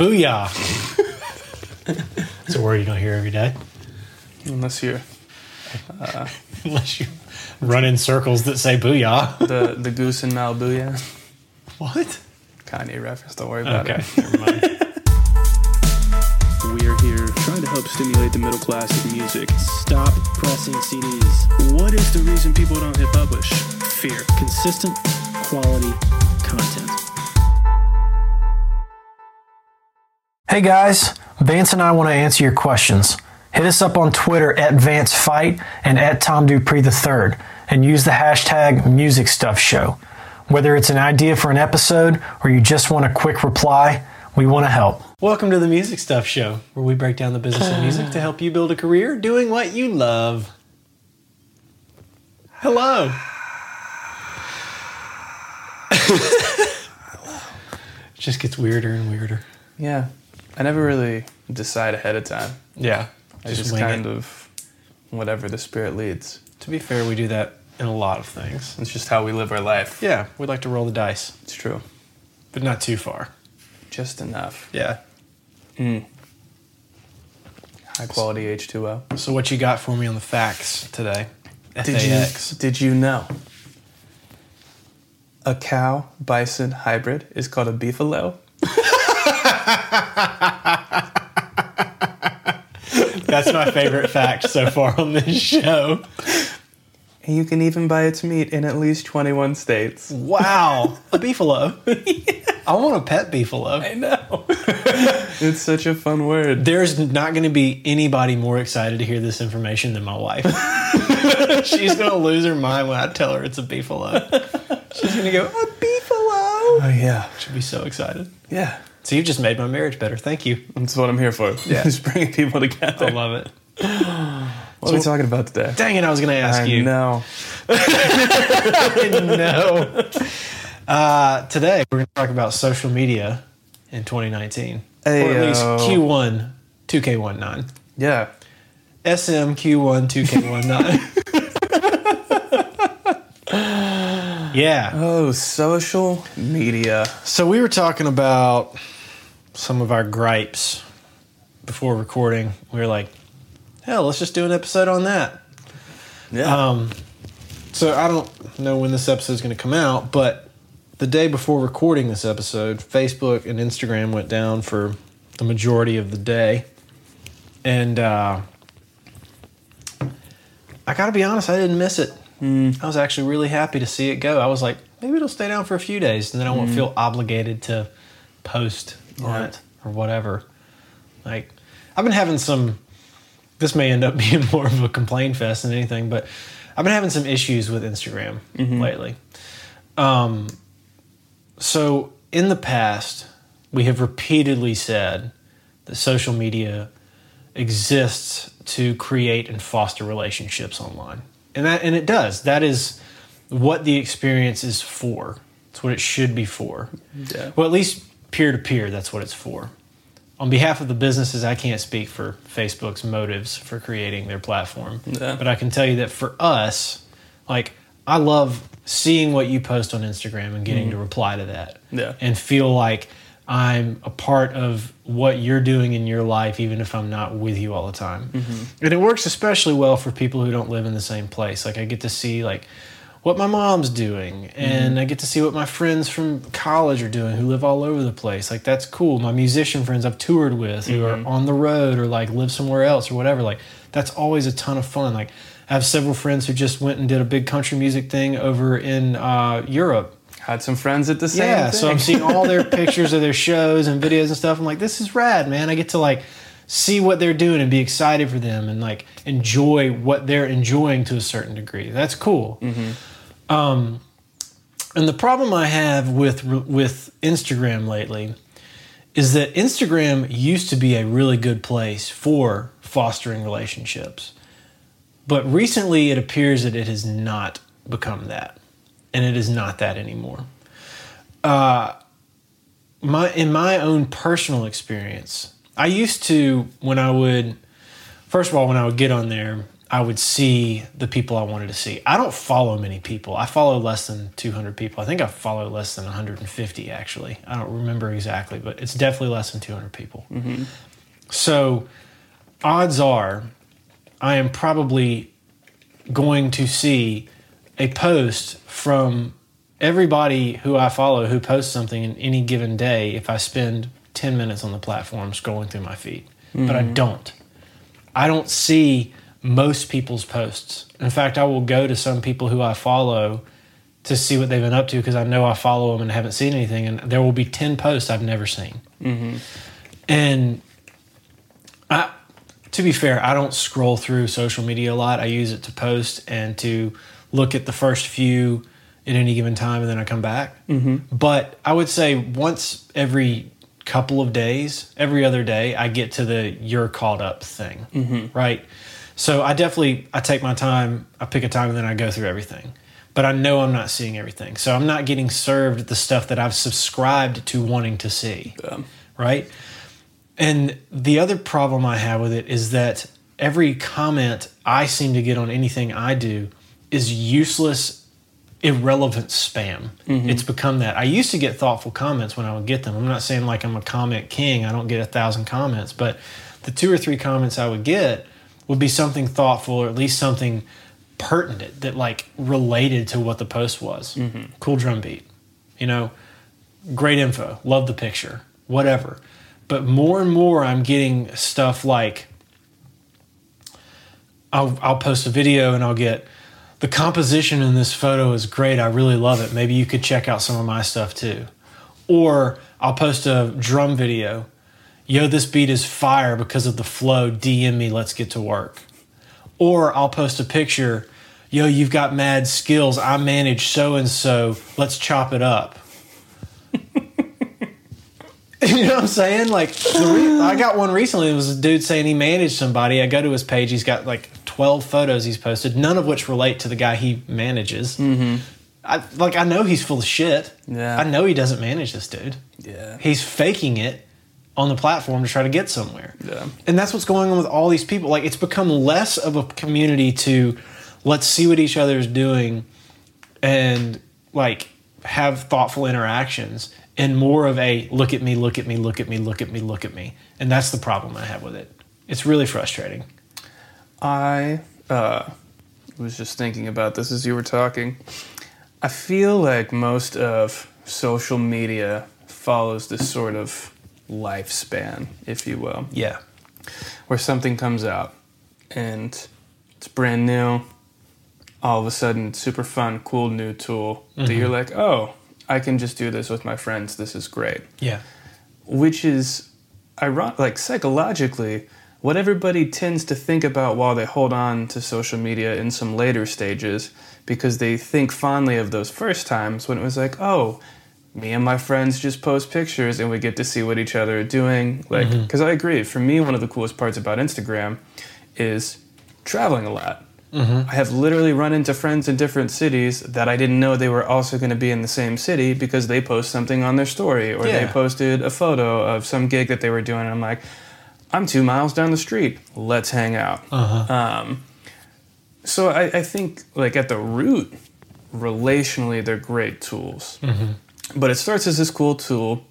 Booyah. It's a word you don't hear every day. Unless you're Unless you run in circles that say booyah. the, the goose in Malibu, yeah. What? Kanye reference, don't worry about Okay, it. never mind. We're here trying to help stimulate the middle class with music. Stop pressing CDs. What is the reason people don't hit publish? Fear. Consistent, quality content. Hey guys, Vance and I want to answer your questions. Hit us up on Twitter at VanceFite and at Tom Dupree III and use the hashtag MusicStuffShow. Whether it's an idea for an episode or you just want a quick reply, we want to help. Welcome to the Music Stuff Show, where we break down the business of music to help you build a career doing what you love. Hello. it just gets weirder and weirder. Yeah. I never really decide ahead of time. Yeah. I just, wing kind it. of, whatever the spirit leads. To be fair, we do that in a lot of things. It's just how we live our life. Yeah, we like to roll the dice, It's true. but not too far. Just enough. Yeah. Hmm. High quality H2O. So, what you got for me on the facts today? Did you, did you know a cow bison hybrid is called a beefalo? That's my favorite fact so far on this show. You can even buy its meat in at least 21 states. Wow, a beefalo. I want a pet beefalo. I know. it's such a fun word. There's not going to be anybody more excited to hear this information than my wife. She's going to lose her mind when I tell her it's a beefalo. She's going to go, a beefalo. Oh, yeah. She'll be so excited. Yeah. So you just made my marriage better. Thank you. That's what I'm here for. Yeah. Just bringing people together. I love it. what are we talking about today? Dang it, I was going to ask I you. know. no. Uh, today, we're going to talk about social media in 2019. or at least Q1 2K19. Yeah. SMQ1 2K19. yeah. Oh, social media. So we were talking about some of our gripes before recording. We were like, hell, let's just do an episode on that. Yeah. Um, so I don't know when this episode is going to come out, but the day before recording this episode, Facebook and Instagram went down for the majority of the day, and uh, I got to be honest, I didn't miss it. I was actually really happy to see it go. I was like, maybe it'll stay down for a few days, and then I won't feel obligated to post on Right. it or whatever. Like, I've been having some this may end up being more of a complaint fest than anything, but I've been having some issues with Instagram lately. Um, so in the past, we have repeatedly said that social media exists to create and foster relationships online, and that and it does. That is what the experience is for. It's what it should be for. Yeah. Well, at least peer to peer, that's what it's for. On behalf of the businesses, I can't speak for Facebook's motives for creating their platform. Yeah. But I can tell you that for us, like, I love seeing what you post on Instagram and getting mm-hmm. to reply to that. Yeah. And feel like I'm a part of what you're doing in your life, even if I'm not with you all the time. Mm-hmm. And it works especially well for people who don't live in the same place. Like, I get to see, like, what my mom's doing and mm-hmm. I get to see what my friends from college are doing who live all over the place. Like that's cool. My musician friends I've toured with who are mm-hmm. on the road or like live somewhere else or whatever. Like that's always a ton of fun. Like I have several friends who just went and did a big country music thing over in uh, Europe. Had some friends at the same Yeah, thing. so I'm seeing all their pictures of their shows and videos and stuff. I'm like, this is rad, man. I get to like see what they're doing and be excited for them and like enjoy what they're enjoying to a certain degree. That's cool. Um, and the problem I have with with Instagram lately is that Instagram used to be a really good place for fostering relationships. But recently it appears that it has not become that. And it is not that anymore. Uh, my in my own personal experience, I used to when I would first of all when I would get on there, I would see the people I wanted to see. I don't follow many people. I follow less than 200 people. I think I follow less than 150 actually. I don't remember exactly, but it's definitely less than 200 people. So, odds are I am probably going to see a post from everybody who I follow who posts something in any given day if I spend 10 minutes on the platform scrolling through my feed. But I mm-hmm. don't. I don't see most people's posts. In fact, I will go to some people who I follow to see what they've been up to because I know I follow them and haven't seen anything. And there will be 10 posts I've never seen. Mm-hmm. And I, to be fair, I don't scroll through social media a lot. I use it to post and to look at the first few at any given time, and then I come back. Mm-hmm. But I would say once every couple of days, every other day, I get to the "you're caught up" thing, right? So I definitely I take my time. I pick a time, and then I go through everything. But I know I'm not seeing everything, so I'm not getting served the stuff that I've subscribed to wanting to see, right? And the other problem I have with it is that every comment I seem to get on anything I do is useless, irrelevant spam. Mm-hmm. It's become that. I used to get thoughtful comments when I would get them. I'm not saying like I'm a comment king, I don't get a thousand comments, but the two or three comments I would get would be something thoughtful or at least something pertinent that like related to what the post was. Mm-hmm. Cool drum beat, you know, great info, love the picture, whatever. But more and more, I'm getting stuff like I'll, I'll post a video and I'll get the composition in this photo is great. I really love it. Maybe you could check out some of my stuff too. Or I'll post a drum video. Yo, this beat is fire because of the flow. DM me, let's get to work. Or I'll post a picture. Yo, you've got mad skills. I manage so and so. Let's chop it up. you know what I'm saying? Like, re- I got one recently. It was a dude saying he managed somebody. I go to his page. He's got like 12 photos he's posted, none of which relate to the guy he manages. Mm-hmm. I, like, I know he's full of shit. Yeah. I know he doesn't manage this dude. Yeah. He's faking it on the platform to try to get somewhere. Yeah. And that's what's going on with all these people. Like, it's become less of a community to let's see what each other is doing and like have thoughtful interactions and more of a look at me, look at me, look at me, look at me, look at me. And that's the problem I have with it. It's really frustrating. I uh, was just thinking about this as you were talking. I feel like most of social media follows this sort of lifespan, if you will, Yeah. where something comes out and it's brand new. All of a sudden, super fun, cool new tool that you're like, oh, I can just do this with my friends. This is great Yeah. which is ironic, like psychologically, what everybody tends to think about while they hold on to social media in some later stages, because they think fondly of those first times when it was like, oh, me and my friends just post pictures and we get to see what each other are doing. Like, mm-hmm. because I agree, for me, one of the coolest parts about Instagram is traveling a lot. Mm-hmm. I have literally run into friends in different cities that I didn't know they were also going to be in the same city because they post something on their story or they posted a photo of some gig that they were doing. And I'm like, I'm two miles down the street. Let's hang out. Uh-huh. Um, so I, I think, like, at the root, relationally, they're great tools. Mm-hmm. But it starts as this cool tool.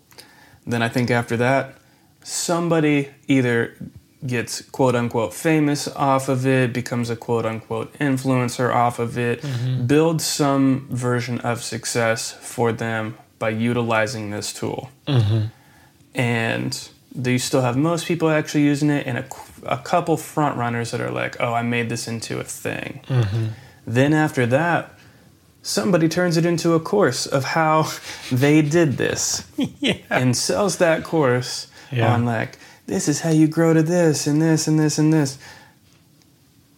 Then I think after that, somebody either gets quote unquote famous off of it, becomes a quote unquote influencer off of it, mm-hmm. builds some version of success for them by utilizing this tool. Mm-hmm. And do you still have most people actually using it, and a, a couple front runners that are like, oh, I made this into a thing. Mm-hmm. Then after that, somebody turns it into a course of how they did this and sells that course Yeah. on like this is how you grow to this and this and this and this.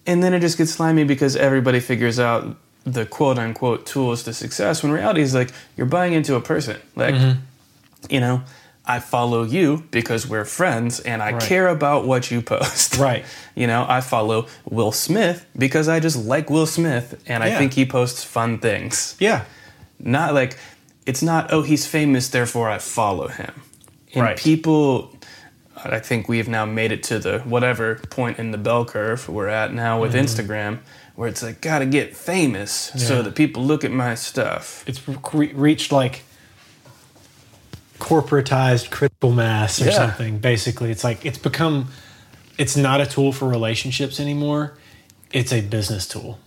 And then it just gets slimy because everybody figures out the quote unquote tools to success when reality is like you're buying into a person. Like mm-hmm. you know i follow you because we're friends and i Right. care about what you post Right. you know i follow will smith because i just like will smith and i think he posts fun things Yeah. not like it's not oh he's famous therefore i follow him and Right. people I think we've now made it to the whatever point in the bell curve we're at now with mm-hmm. Instagram, where it's like gotta get famous so that people look at my stuff. It's re- reached like corporatized critical mass or Yeah. something. Basically, it's like it's become. It's not a tool for relationships anymore. It's a business tool,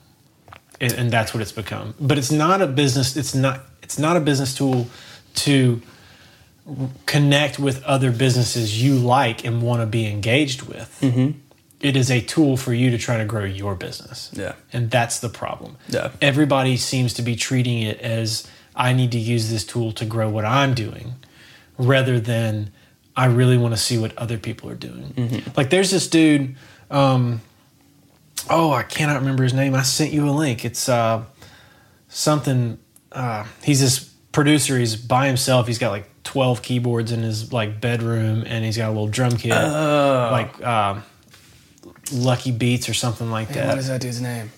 and, and that's what it's become. But it's not a business. It's not. It's not a business tool to connect with other businesses you like and want to be engaged with. Mm-hmm. It is a tool for you to try to grow your business. Yeah. And that's the problem. Yeah. Everybody seems to be treating it as I need to use this tool to grow what I'm doing rather than I really want to see what other people are doing. Like there's this dude, um, oh, I cannot remember his name. I sent you a link. It's uh, something, uh, he's this producer. He's by himself. He's got like 12 keyboards in his like bedroom and he's got a little drum kit. Like, um, Lucky Beats or something like that What is that dude's name?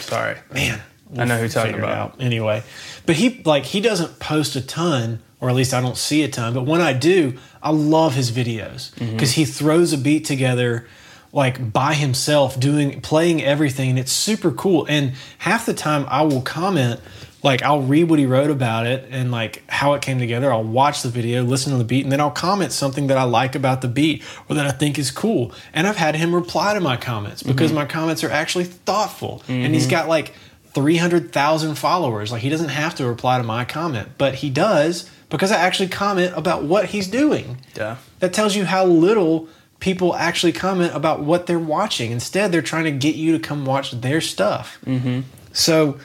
Sorry. man I know who you're talking about. out. anyway but he like he doesn't post a ton or at least i don't see a ton but when i do i love his videos Mm-hmm. because he throws a beat together like by himself doing playing everything and it's super cool and half the time i will comment like i'll read what he wrote about it and like how it came together i'll watch the video listen to the beat and then i'll comment something that i like about the beat or that i think is cool and i've had him reply to my comments because Mm-hmm. my comments are actually thoughtful and he's got like 300,000 followers. Like he doesn't have to reply to my comment, but he does because I actually comment about what he's doing. Yeah. That tells you how little people actually comment about what they're watching. Instead, they're trying to get you to come watch their stuff. Mm-hmm. So,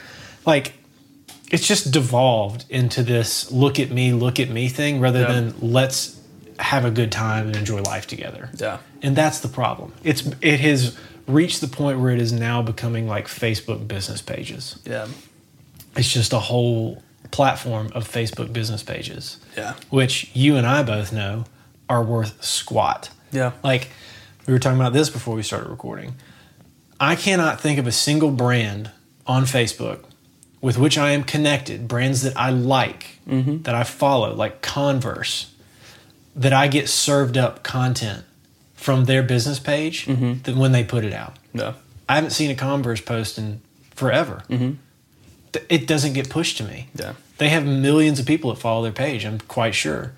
like, it's just devolved into this look at me, look at me thing rather Yeah. than let's have a good time and enjoy life together. Yeah. And that's the problem. It's it has reached the point where it is now becoming like Facebook business pages. Yeah. It's just a whole platform of Facebook business pages, Yeah. which you and I both know are worth squat. Yeah. Like we were talking about this before we started recording. I cannot think of a single brand on Facebook with which I am connected, brands that I like, mm-hmm. that I follow, like Converse, that I get served up content from their business page mm-hmm. than when they put it out. Yeah. I haven't seen a Converse post in forever. Mm-hmm. Th- It doesn't get pushed to me. Yeah. They have millions of people that follow their page, I'm quite sure.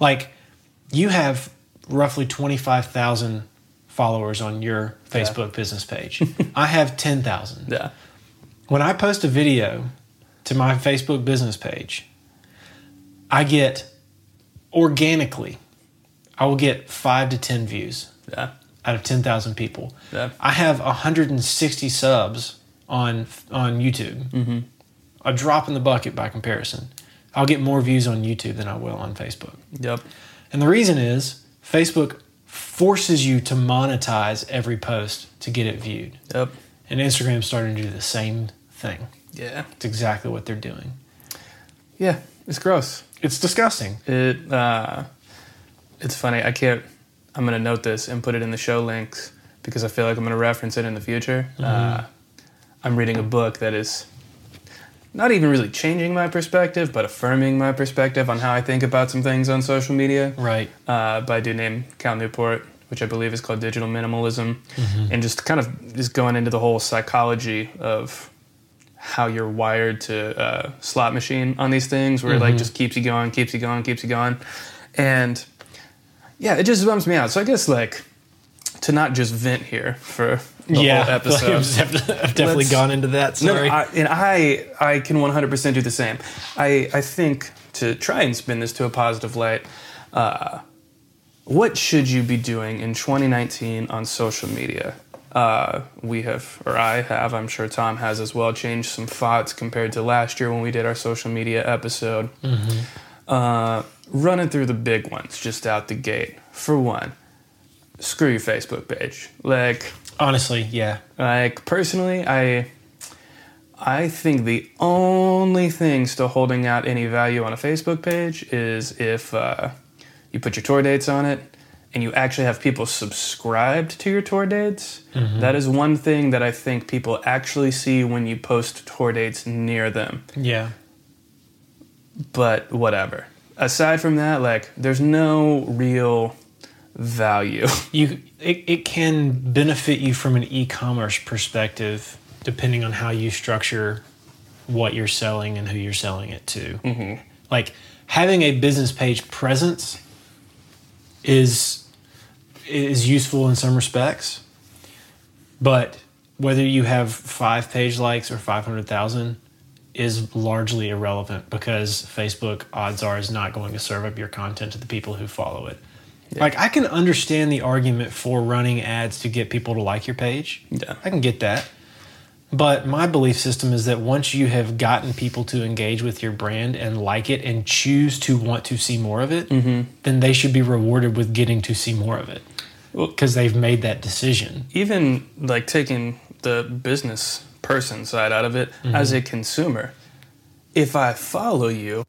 Like, you have roughly 25,000 followers on your Facebook business page. I have 10,000. Yeah. When I post a video to my Facebook business page, I get organically, I will get five to 10 views Yeah. out of 10,000 people. Yeah. I have 160 subs on on YouTube. Mm-hmm. A drop in the bucket by comparison. I'll get more views on YouTube than I will on Facebook. Yep. And the reason is Facebook forces you to monetize every post to get it viewed. Yep. And Instagram's starting to do the same thing. Yeah. It's exactly what they're doing. Yeah. It's gross. It's disgusting. It uh, it's funny. I can't. I'm gonna note this and put it in the show links because I feel like I'm gonna reference it in the future. Uh, I'm reading a book that is not even really changing my perspective, but affirming my perspective on how I think about some things on social media. Right. Uh, by a dude named Cal Newport, which I believe is called Digital Minimalism, and just kind of just going into the whole psychology of how you're wired to uh, slot machine on these things, where it like just keeps you going, keeps you going, keeps you going, and yeah, it just bums me out. So I guess like to not just vent here for the yeah. whole episode. I've definitely Let's- gone into that. Sorry. no, I, and I I can 100% do the same. I I think to try and spin this to a positive light, uh, what should you be doing in 2019 on social media? Uh, we have, or I have, I'm sure Tom has as well, changed some thoughts compared to last year when we did our social media episode. Uh, running through the big ones just out the gate. For one, screw your Facebook page. Like, Honestly, yeah. like personally, I I think the only thing still holding out any value on a Facebook page is if uh, you put your tour dates on it and you actually have people subscribed to your tour dates. That is one thing that I think people actually see when you post tour dates near them. Yeah. But whatever. Aside from that, like there's no real value. you it, it can benefit you from an e-commerce perspective depending on how you structure what you're selling and who you're selling it to mm-hmm. like having a business page presence is is useful in some respects but whether you have five page likes or 500000 is largely irrelevant because facebook odds are is not going to serve up your content to the people who follow it like I can understand the argument for running ads to get people to like your page. Yeah. I can get that. But my belief system is that once you have gotten people to engage with your brand and like it and choose to want to see more of it, mm-hmm. then they should be rewarded with getting to see more of it because they've made that decision. Even like taking the business person side out of it mm-hmm. as a consumer, if I follow you,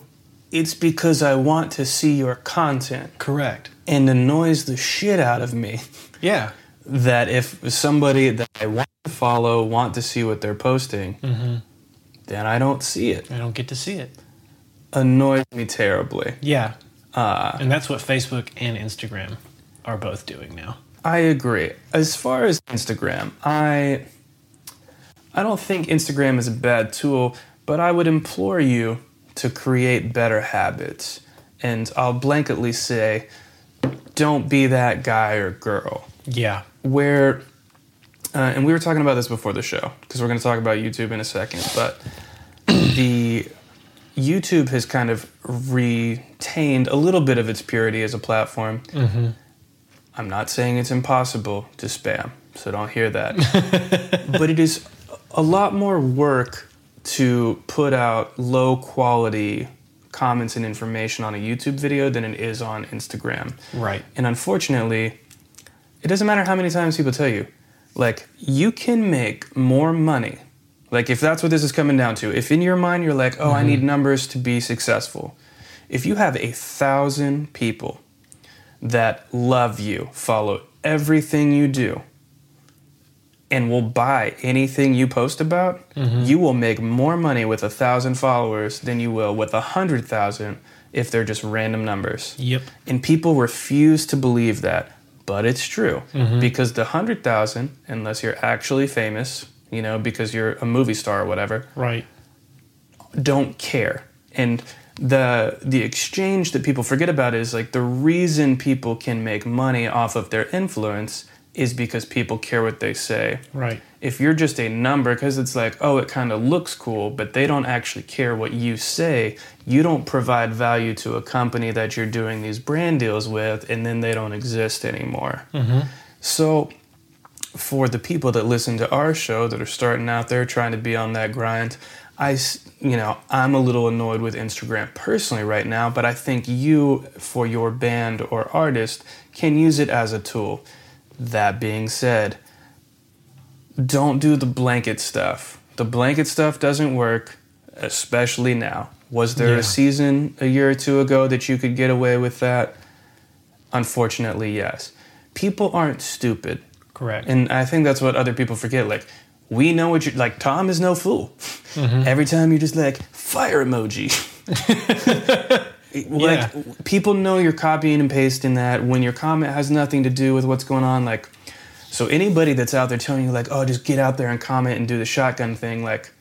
it's because I want to see your content Correct. And annoys the shit out of me Yeah. that if somebody that I want to follow want to see what they're posting, then I don't see it. I don't get to see it. Annoys me terribly. Yeah. Uh, And that's what Facebook and Instagram are both doing now. I agree. As far as Instagram, I I don't think Instagram is a bad tool, but I would implore you to create better habits. And I'll blanketly say, don't be that guy or girl. Yeah. Where, uh, and we were talking about this before the show because we're going to talk about YouTube in a second, but the YouTube has kind of retained a little bit of its purity as a platform. I'm not saying it's impossible to spam, so don't hear that. but it is a lot more work to put out low quality comments and information on a YouTube video than it is on Instagram. Right. And unfortunately, it doesn't matter how many times people tell you, like, you can make more money. Like, if that's what this is coming down to, if in your mind you're like, oh, I need mm-hmm. numbers to be successful, if you have a thousand people that love you, follow everything you do, and will buy anything you post about, you will make more money with a thousand followers than you will with a hundred thousand if they're just random numbers. Yep. And people refuse to believe that, but it's true Mm-hmm. because the hundred thousand, unless you're actually famous, you know, because you're a movie star or whatever, Right. don't care. And the the exchange that people forget about is like the reason people can make money off of their influence is because people care what they say. Right. If you're just a number because it's like, oh, it kind of looks cool, but they don't actually care what you say, you don't provide value to a company that you're doing these brand deals with and then they don't exist anymore. Mm-hmm. So for the people that listen to our show that are starting out there trying to be on that grind, I, you know, I'm a little annoyed with Instagram personally right now, but I think you, for your band or artist, can use it as a tool. That being said, don't do the blanket stuff. The blanket stuff doesn't work, especially now. Was there Yeah. a season a year or two ago that you could get away with that? Unfortunately, yes. People aren't stupid. Correct. And I think that's what other people forget. Like, we know what you're like. Tom is no fool. Mm-hmm. Every time you're just like fire emoji. like Yeah. people know you're copying and pasting that when your comment has nothing to do with what's going on. Like, so anybody that's out there telling you like, oh, just get out there and comment and do the shotgun thing, like,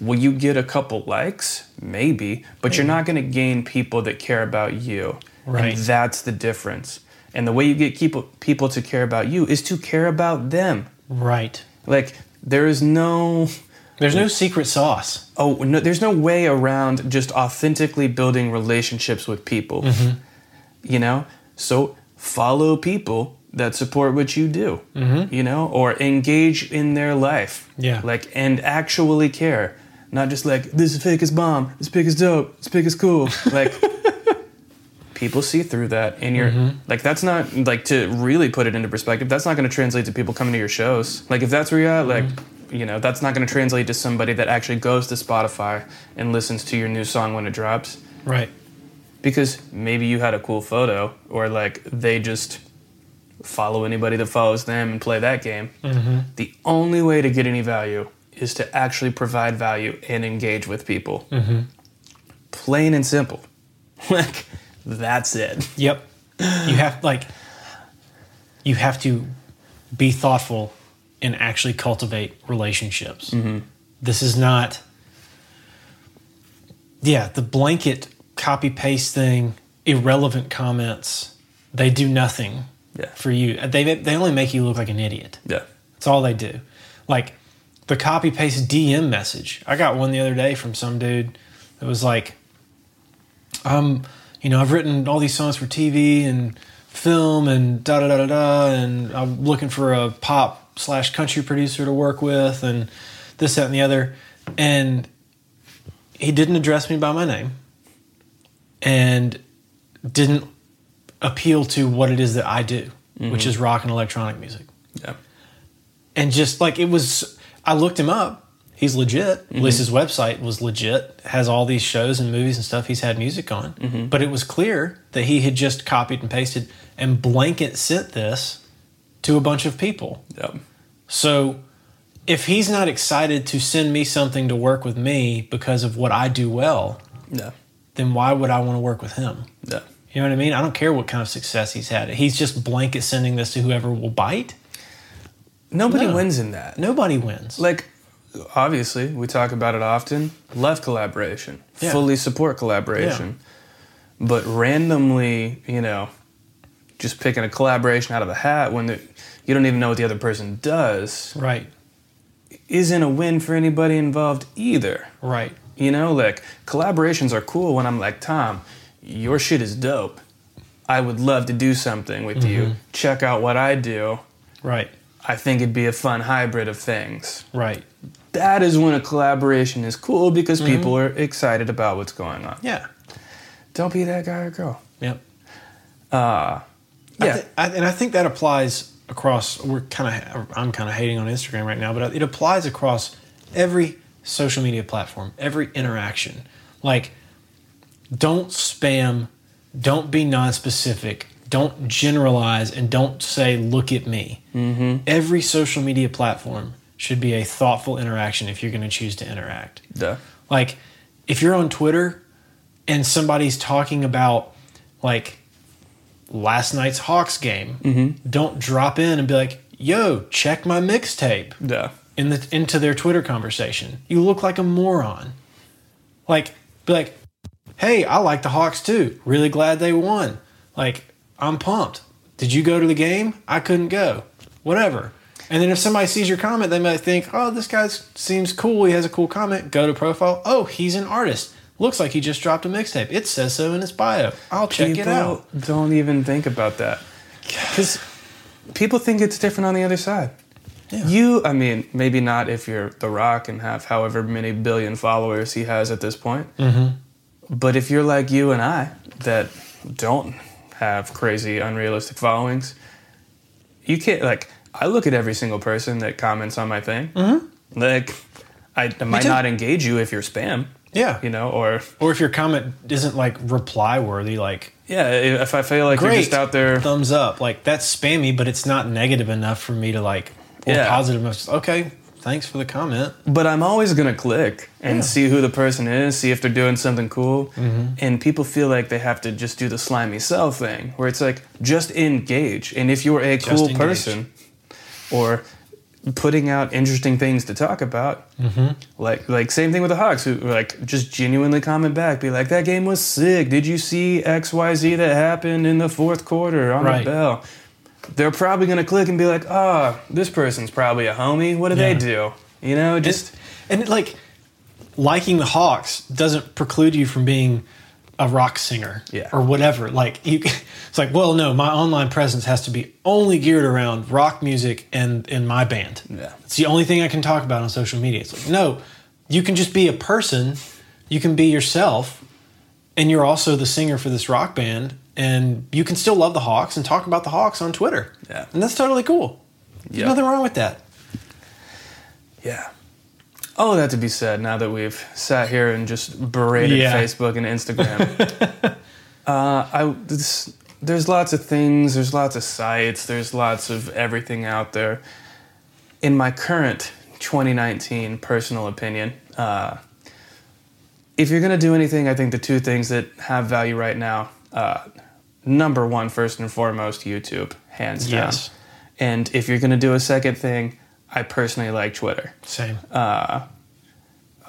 will you get a couple likes? Maybe, but you're not going to gain people that care about you. Right. And that's the difference. And the way you get people people to care about you is to care about them. right. Like there is no There's no secret sauce. oh no there's no way around just authentically building relationships with people. Mm-hmm. You know? So follow people that support what you do. Mm-hmm. You know, or engage in their life. Yeah. Like and actually care. Not just like this is fake as bomb, this pic is dope, this pic is cool. Like people see through that and you're mm-hmm. like that's not like to really put it into perspective that's not going to translate to people coming to your shows like if that's where you're at like you know that's not going to translate to somebody that actually goes to spotify and listens to your new song when it drops. Right. because maybe you had a cool photo or like they just follow anybody that follows them and play that game. Mm-hmm. The only way to get any value is to actually provide value and engage with people. Mm-hmm. Plain and simple. Like that's it. Yep. You have like you have to be thoughtful and actually cultivate relationships. This is not, yeah, the blanket copy paste thing, irrelevant comments, they do nothing Yeah. for you. They, they only make you look like an idiot. Yeah. That's all they do. Like the copy paste DM message. I got one the other day from some dude that was like, um, you know, I've written all these songs for TV and film and da da da da da, and I'm looking for a pop slash country producer to work with, and this, that, and the other. And he didn't address me by my name and didn't appeal to what it is that I do, which is rock and electronic music Yeah. and just like it was i looked him up he's legit Mm-hmm. at least his website was legit has all these shows and movies and stuff he's had music on Mm-hmm. but it was clear that he had just copied and pasted and blanket sent this to a bunch of people Yeah. so if he's not excited to send me something to work with me because of what i do well Yeah. then why would i want to work with him Yeah. you know what i mean i don't care what kind of success he's had he's just blanket sending this to whoever will bite Nobody No. wins in that. nobody wins Like, obviously, we talk about it often. Love collaboration, Yeah. fully support collaboration. But randomly, you know, just picking a collaboration out of a hat when the, you don't even know what the other person does right isn't a win for anybody involved either. right You know, like collaborations are cool when I'm like, Tom, your shit is dope. I would love to do something with you. Check out what I do. right I think it'd be a fun hybrid of things. right That is when a collaboration is cool because people are excited about what's going on. Yeah. Don't be that guy or girl. Yep. Uh, I yeah. I, and I think that applies across. We're kind of. I'm kind of hating on Instagram right now, but it applies across every social media platform, every interaction. Like, don't spam. Don't be non-specific. Don't generalize, and don't say "look at me." Mm-hmm. Every social media platform should be a thoughtful interaction if you're going to choose to interact. Duh. Like, if you're on Twitter and somebody's talking about like last night's Hawks game, don't drop in and be like, "Yo, check my mixtape." Duh. in the into their Twitter conversation. You look like a moron. Like, be like, "Hey, I like the Hawks too. Really glad they won. Like, I'm pumped. Did you go to the game? I couldn't go. Whatever." And then if somebody sees your comment, they might think, "Oh, this guy seems cool. He has a cool comment." Go to profile. Oh, he's an artist. Looks like he just dropped a mixtape. It says so in his bio. I'll check it out. don't even think about that. Because people think it's different on the other side. Yeah. You, I mean, maybe not if you're The Rock and have however many billion followers he has at this point. Mm-hmm. But if you're like you and I, that don't have crazy, unrealistic followings, you can't, like, I look at every single person that comments on my thing. Mm-hmm. Like, I, I might not engage you if you're spam, Yeah. you know, or Or if your comment isn't like reply worthy, like yeah, if I feel like you're great just out there. thumbs up like that's spammy but it's not negative enough for me to like or Yeah. positive enough okay thanks for the comment But I'm always gonna click and Yeah. see who the person is, see if they're doing something cool. Mm-hmm. And people feel like they have to just do the slimy sell thing, where it's like just engage. And if you're a cool engage. person, or putting out interesting things to talk about, Mm-hmm. like like same thing with the Hawks, who like just genuinely comment back, be like, "That game was sick. Did you see X Y Z that happened in the fourth quarter on Right. the bell?" They're probably gonna click and be like, "Ah, this person's probably a homie. What do Yeah. they do?" You know, just. and it, like liking the hawks doesn't preclude you from being a rock singer Yeah. or whatever like you it's like well no my online presence has to be only geared around rock music and in my band Yeah. it's the only thing i can talk about on social media it's like no you can just be a person you can be yourself and you're also the singer for this rock band and you can still love the hawks and talk about the hawks on twitter Yeah. and that's totally cool there's Yeah. nothing wrong with that Yeah. All of that to be said, now that we've sat here and just berated Yeah. Facebook and Instagram, uh, I this, there's lots of things, there's lots of sites, there's lots of everything out there. In my current 2019 personal opinion, uh, if you're gonna do anything, I think the two things that have value right now, uh, number one, first and foremost, YouTube, hands down. Yes. And if you're going to do a second thing, I personally like Twitter. Same. Uh,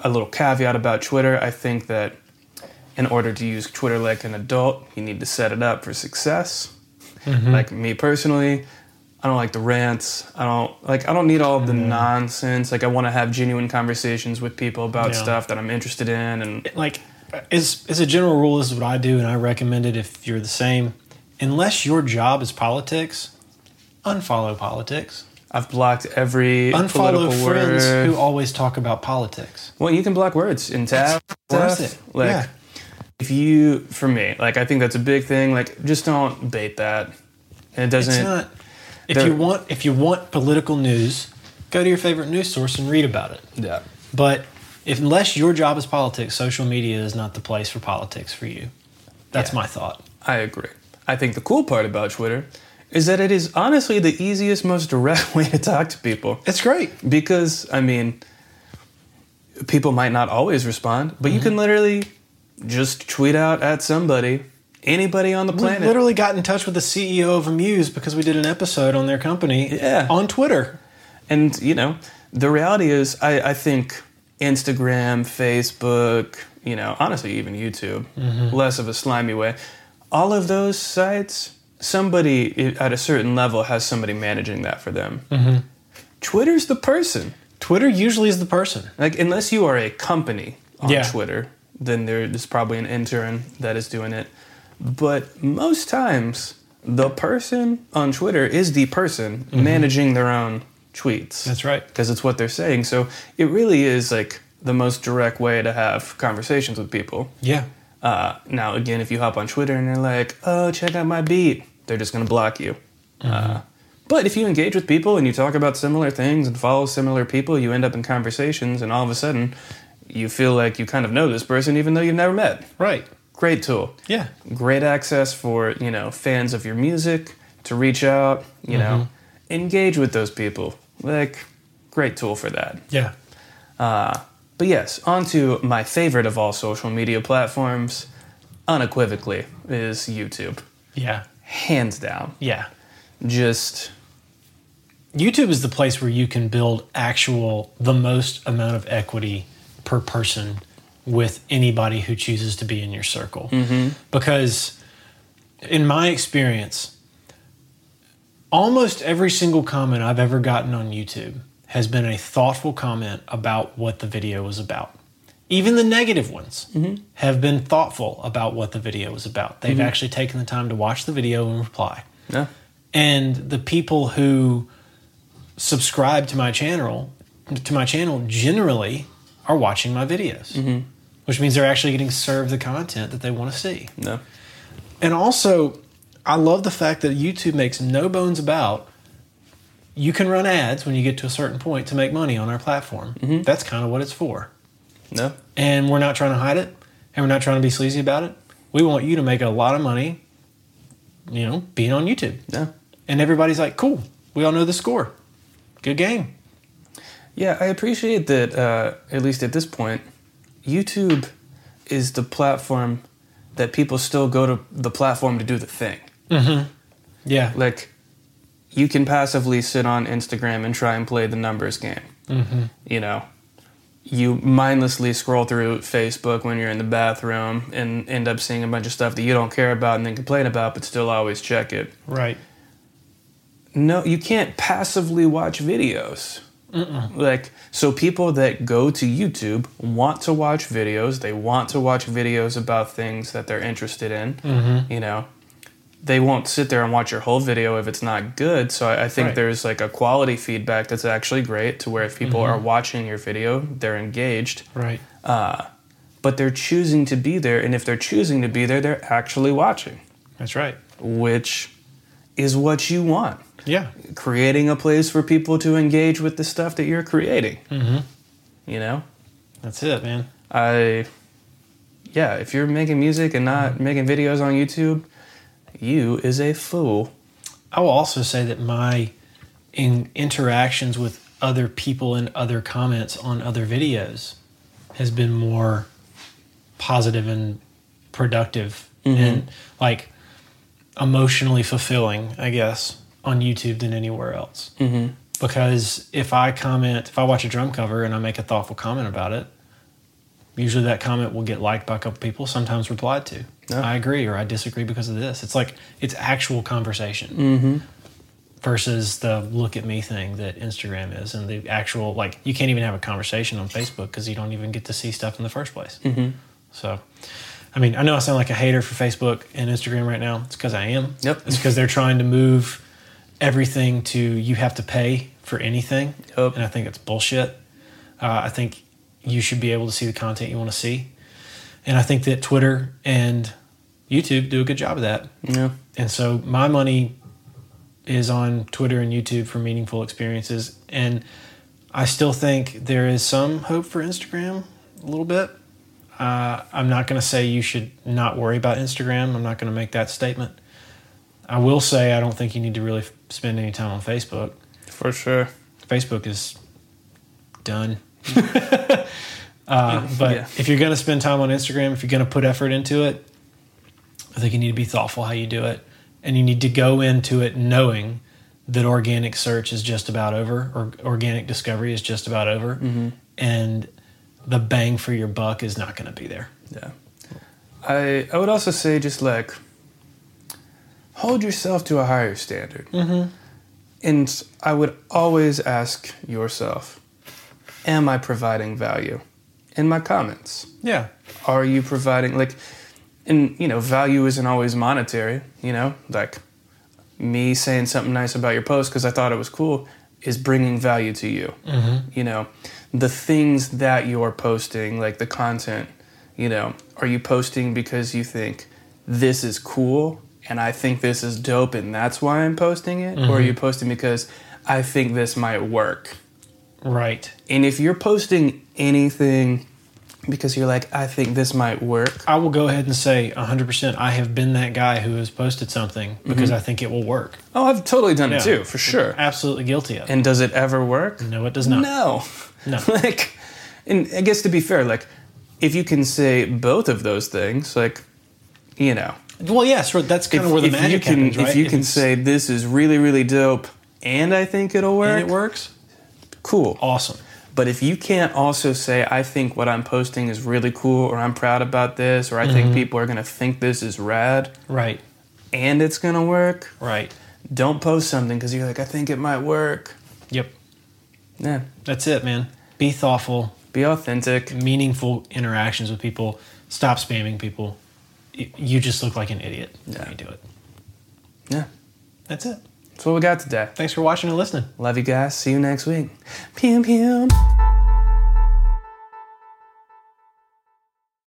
a little caveat about Twitter I think that in order to use Twitter like an adult, you need to set it up for success. Mm-hmm. Like me personally, I don't like the rants. I don't like I don't need all the nonsense. Like I want to have genuine conversations with people about Yeah. stuff that I'm interested in and like as as a general rule, this is what I do, and I recommend it if you're the same. Unless your job is politics, unfollow politics. I've blocked every Unfollow political friends word. who always talk about politics. Well, you can block words in tab. Worth stuff. it. Like, Yeah. if you, for me, like, I think that's a big thing. Like, just don't bait that. And it doesn't. It's not. If you want, if you want political news, go to your favorite news source and read about it. yeah. But if, unless your job is politics, social media is not the place for politics for you. That's Yeah. my thought. I agree. I think the cool part about Twitter is that it is honestly the easiest, most direct way to talk to people. It's great. Because, I mean, people might not always respond, but you can Mm-hmm. literally just tweet out at somebody, anybody on the We planet. literally got in touch with the CEO of Amuse because we did an episode on their company Yeah. on Twitter. And you know, the reality is, I, I think Instagram, Facebook, you know, honestly, even YouTube, less of a slimy way. All of those sites, somebody at a certain level has somebody managing that for them. Twitter's the person. Twitter usually is the person. Like, unless you are a company on Yeah. Twitter, then there's probably an intern that is doing it. But most times, the person on Twitter is the person managing their own tweets. That's right. Because it's what they're saying. So it really is like the most direct way to have conversations with people. Yeah. Uh, now, again, if you hop on Twitter and they're like, oh, check out my beat, they're just going to block you. Mm-hmm. Uh, but if you engage with people and you talk about similar things and follow similar people, you end up in conversations, and all of a sudden, you feel like you kind of know this person even though you've never met. Right. Great tool. Yeah. Great access for, you know, fans of your music to reach out, you know, mm-hmm. engage with those people. Like, great tool for that. Yeah. Uh, but yes, on to my favorite of all social media platforms, unequivocally, is YouTube. Yeah. Hands down. Yeah. Just, YouTube is the place where you can build actual the most amount of equity per person with anybody who chooses to be in your circle. Mm-hmm. Because in my experience, almost every single comment I've ever gotten on YouTube has been a thoughtful comment about what the video was about. Even the negative ones mm-hmm. have been thoughtful about what the video was about. They've mm-hmm. actually taken the time to watch the video and reply. no. And the people who subscribe to my channel, to my channel, generally are watching my videos, mm-hmm. which means they're actually getting served the content that they want to see. No. And also, I love the fact that YouTube makes no bones about you can run ads when you get to a certain point to make money on our platform. That's kind of what it's for. No. And we're not trying to hide it, and we're not trying to be sleazy about it. We want you to make a lot of money, you know, being on YouTube. No. And everybody's like, cool, we all know the score. Good game. Yeah, I appreciate that, uh, at least at this point, YouTube is the platform that people still go to the platform to do the thing. Yeah. Like, you can passively sit on Instagram and try and play the numbers game. Mm-hmm. You know, you mindlessly scroll through Facebook when you're in the bathroom and end up seeing a bunch of stuff that you don't care about and then complain about, but still always check it. Right. No, you can't passively watch videos. Like, so people that go to YouTube want to watch videos. They want to watch videos about things that they're interested in. Mm-hmm. You know, they won't sit there and watch your whole video if it's not good. So I, I think Right. there's like a quality feedback that's actually great to where if people are mm-hmm. watching your video, they're engaged, Right. Uh, but they're choosing to be there. And if they're choosing to be there, they're actually watching, That's right. which is what you want Yeah. creating a place for people to engage with the stuff that you're creating. Mm-hmm. You know, That's it, man. I, yeah, if you're making music and not mm-hmm. making videos on YouTube, you is a fool. I will also say that my in interactions with other people and other comments on other videos has been more positive and productive and like emotionally fulfilling, I guess, on YouTube than anywhere else. Mm-hmm. Because if I comment, if I watch a drum cover and I make a thoughtful comment about it, usually that comment will get liked by a couple people, sometimes replied to. Yeah. I agree or I disagree because of this. It's like it's actual conversation versus the look at me thing that Instagram is, and the actual like you can't even have a conversation on Facebook because you don't even get to see stuff in the first place. Mm-hmm. So, I mean, I know I sound like a hater for Facebook and Instagram right now. It's because I am. Yep. It's because they're trying to move everything to you have to pay for anything, Yep. and I think it's bullshit. Uh, I think you should be able to see the content you want to see, and I think that Twitter and YouTube do a good job of that. Yeah. And so my money is on Twitter and YouTube for meaningful experiences. And I still think there is some hope for Instagram a little bit. Uh, I'm not going to say you should not worry about Instagram. I'm not going to make that statement. I will say I don't think you need to really f- spend any time on Facebook. For sure. Facebook is done. uh, but Yeah. if you're going to spend time on Instagram, if you're going to put effort into it, I think you need to be thoughtful how you do it. And you need to go into it knowing that organic search is just about over, or organic discovery is just about over. And the bang for your buck is not going to be there. Yeah. I I would also say just like hold yourself to a higher standard. Mm-hmm. And I would always ask yourself, am I providing value in my comments? Yeah. Are you providing like and you know, value isn't always monetary, you know? Like me saying something nice about your post because I thought it was cool is bringing value to you. Mm-hmm. You know, the things that you're posting, like the content, you know, are you posting because you think this is cool and I think this is dope and that's why I'm posting it? Or are mm-hmm. you posting because I think this might work? Right. And if you're posting anything because you're like, I think this might work, I will go ahead and say 100% I have been that guy who has posted something because mm-hmm. I think it will work. oh, I've totally done it too, for sure. Absolutely guilty of it. And does it ever work? No, it does not. No. No. like, and I guess to be fair, like, if you can say both of those things, like, you know, Well, yes, right, that's kind if, of where the magic you can, happens, right? if you can say this is really, really dope, and I think it'll work, and it works, cool. awesome. But if you can't also say, I think what I'm posting is really cool, or I'm proud about this, or I Mm-hmm. think people are gonna think this is rad, Right, and it's gonna work, right. don't post something because you're like, I think it might work. Yep, Yeah, that's it, man. Be thoughtful, be authentic. meaningful interactions with people. Stop spamming people. You just look like an idiot Yeah. when you do it. Yeah, That's it. That's what we got today. Thanks for watching and listening. Love you guys. See you next week. Pew pew.